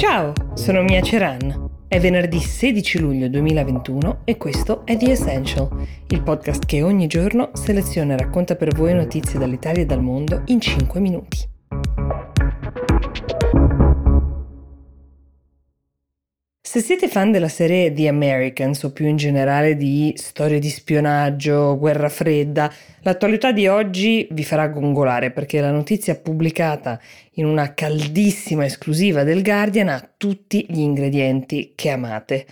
Ciao, sono Mia Ceran. È venerdì 16 luglio 2021 e questo è The Essential, il podcast che ogni giorno seleziona e racconta per voi notizie dall'Italia e dal mondo in 5 minuti. Se siete fan della serie The Americans o più in generale di storie di spionaggio, guerra fredda, l'attualità di oggi vi farà gongolare perché la notizia pubblicata in una caldissima esclusiva del Guardian ha tutti gli ingredienti che amate.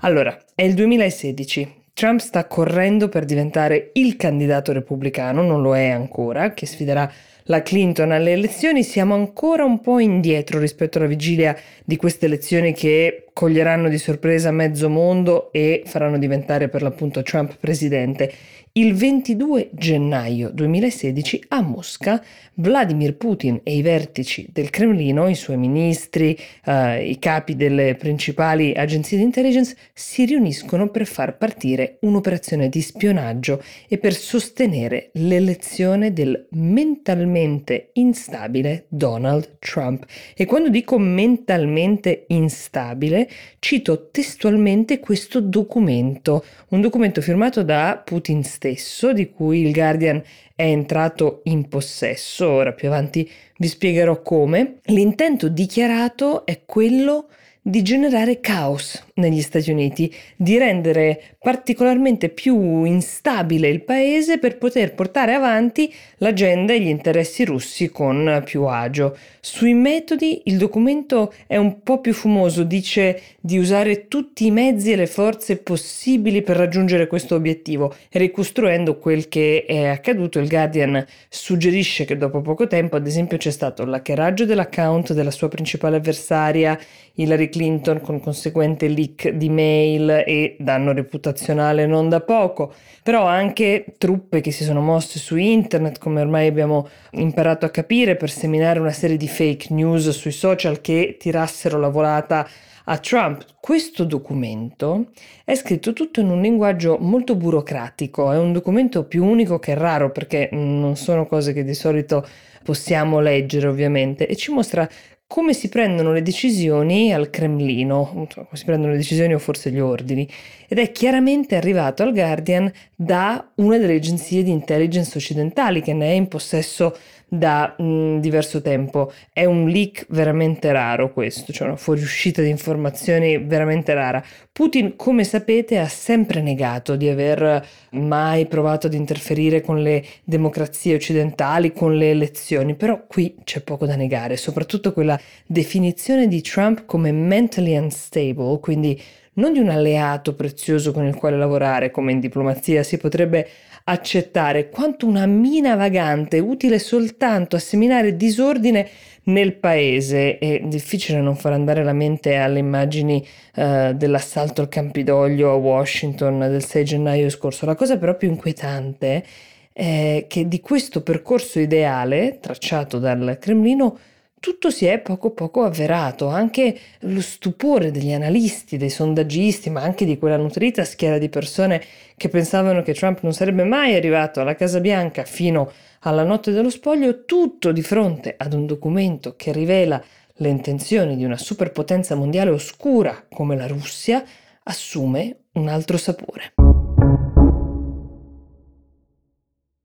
Allora, è il 2016. Trump sta correndo per diventare il candidato repubblicano, non lo è ancora, che sfiderà la Clinton alle elezioni, siamo ancora un po' indietro rispetto alla vigilia di queste elezioni che coglieranno di sorpresa mezzo mondo e faranno diventare per l'appunto Trump presidente. Il 22 gennaio 2016 a Mosca Vladimir Putin e i vertici del Cremlino, i suoi ministri, eh, i capi delle principali agenzie di intelligence si riuniscono per far partire un'operazione di spionaggio e per sostenere l'elezione del mentalmente instabile Donald Trump. E quando dico mentalmente instabile, cito testualmente questo documento, un documento firmato da Putin stesso, di cui il Guardian è entrato in possesso, ora più avanti vi spiegherò come. L'intento dichiarato è quello di generare caos negli Stati Uniti, di rendere particolarmente più instabile il paese per poter portare avanti l'agenda e gli interessi russi con più agio. Sui metodi il documento è un po' più fumoso, dice di usare tutti i mezzi e le forze possibili per raggiungere questo obiettivo. Ricostruendo quel che è accaduto, il Guardian suggerisce che dopo poco tempo, ad esempio, c'è stato l'hackeraggio dell'account della sua principale avversaria, Hillary Clinton, con conseguente leak di mail e danno reputazionale non da poco, però anche truppe che si sono mosse su internet, come ormai abbiamo imparato a capire, per seminare una serie di fake news sui social che tirassero la volata a Trump. Questo documento è scritto tutto in un linguaggio molto burocratico, è un documento più unico che raro perché non sono cose che di solito possiamo leggere ovviamente e ci mostra come si prendono le decisioni al Cremlino, come si prendono le decisioni o forse gli ordini, ed è chiaramente arrivato al Guardian da una delle agenzie di intelligence occidentali che ne è in possesso da mh, diverso tempo. È un leak veramente raro questo, cioè una fuoriuscita di informazioni veramente rara. Putin, come sapete, ha sempre negato di aver mai provato ad interferire con le democrazie occidentali, con le elezioni, però qui c'è poco da negare, soprattutto quella definizione di Trump come mentally unstable, quindi non di un alleato prezioso con il quale lavorare, come in diplomazia si potrebbe accettare, quanto una mina vagante utile soltanto a seminare disordine nel paese. È difficile non far andare la mente alle immagini uh, dell'assalto al Campidoglio a Washington del 6 gennaio scorso. La cosa però più inquietante è che di questo percorso ideale tracciato dal Cremlino tutto si è poco poco avverato, anche lo stupore degli analisti, dei sondaggisti, ma anche di quella nutrita schiera di persone che pensavano che Trump non sarebbe mai arrivato alla Casa Bianca fino alla notte dello spoglio, tutto di fronte ad un documento che rivela le intenzioni di una superpotenza mondiale oscura come la Russia, assume un altro sapore.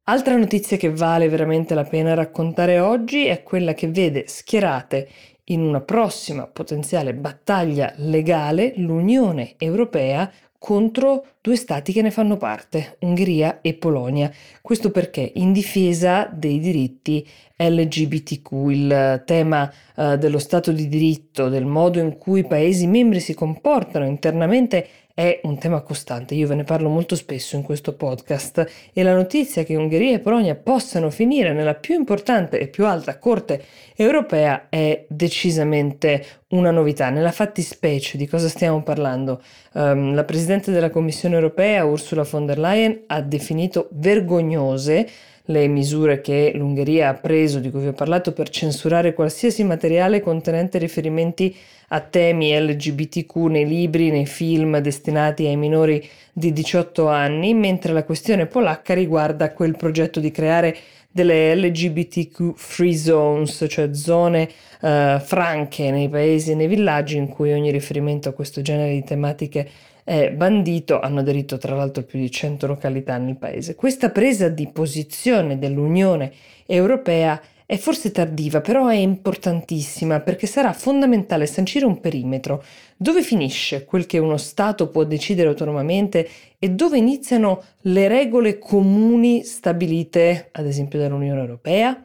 Altra notizia che vale veramente la pena raccontare oggi è quella che vede schierate in una prossima potenziale battaglia legale l'Unione Europea contro due stati che ne fanno parte, Ungheria e Polonia. Questo perché in difesa dei diritti LGBTQ, il tema uh, dello Stato di diritto, del modo in cui i Paesi membri si comportano internamente è un tema costante, io ve ne parlo molto spesso in questo podcast e la notizia che Ungheria e Polonia possano finire nella più importante e più alta corte europea è decisamente una novità. Nella fattispecie di cosa stiamo parlando? Um, la Presidente della Commissione europea, Ursula von der Leyen, ha definito vergognose le misure che l'Ungheria ha preso, di cui vi ho parlato, per censurare qualsiasi materiale contenente riferimenti a temi LGBTQ nei libri, nei film destinati ai minori di 18 anni, mentre la questione polacca riguarda quel progetto di creare delle LGBTQ free zones, cioè zone uh, franche nei paesi e nei villaggi in cui ogni riferimento a questo genere di tematiche è bandito, hanno aderito tra l'altro più di 100 località nel paese. Questa presa di posizione dell'Unione Europea è forse tardiva, però è importantissima perché sarà fondamentale sancire un perimetro dove finisce quel che uno Stato può decidere autonomamente e dove iniziano le regole comuni stabilite, ad esempio, dall'Unione Europea.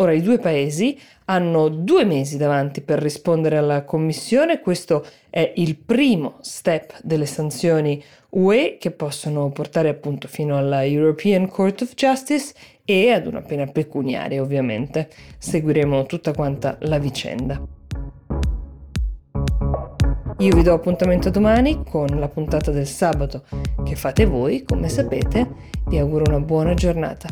Ora i due paesi hanno due mesi davanti per rispondere alla Commissione, questo è il primo step delle sanzioni UE che possono portare appunto fino alla European Court of Justice e ad una pena pecuniaria ovviamente. Seguiremo tutta quanta la vicenda. Io vi do appuntamento domani con la puntata del sabato che fate voi, come sapete. Vi auguro una buona giornata.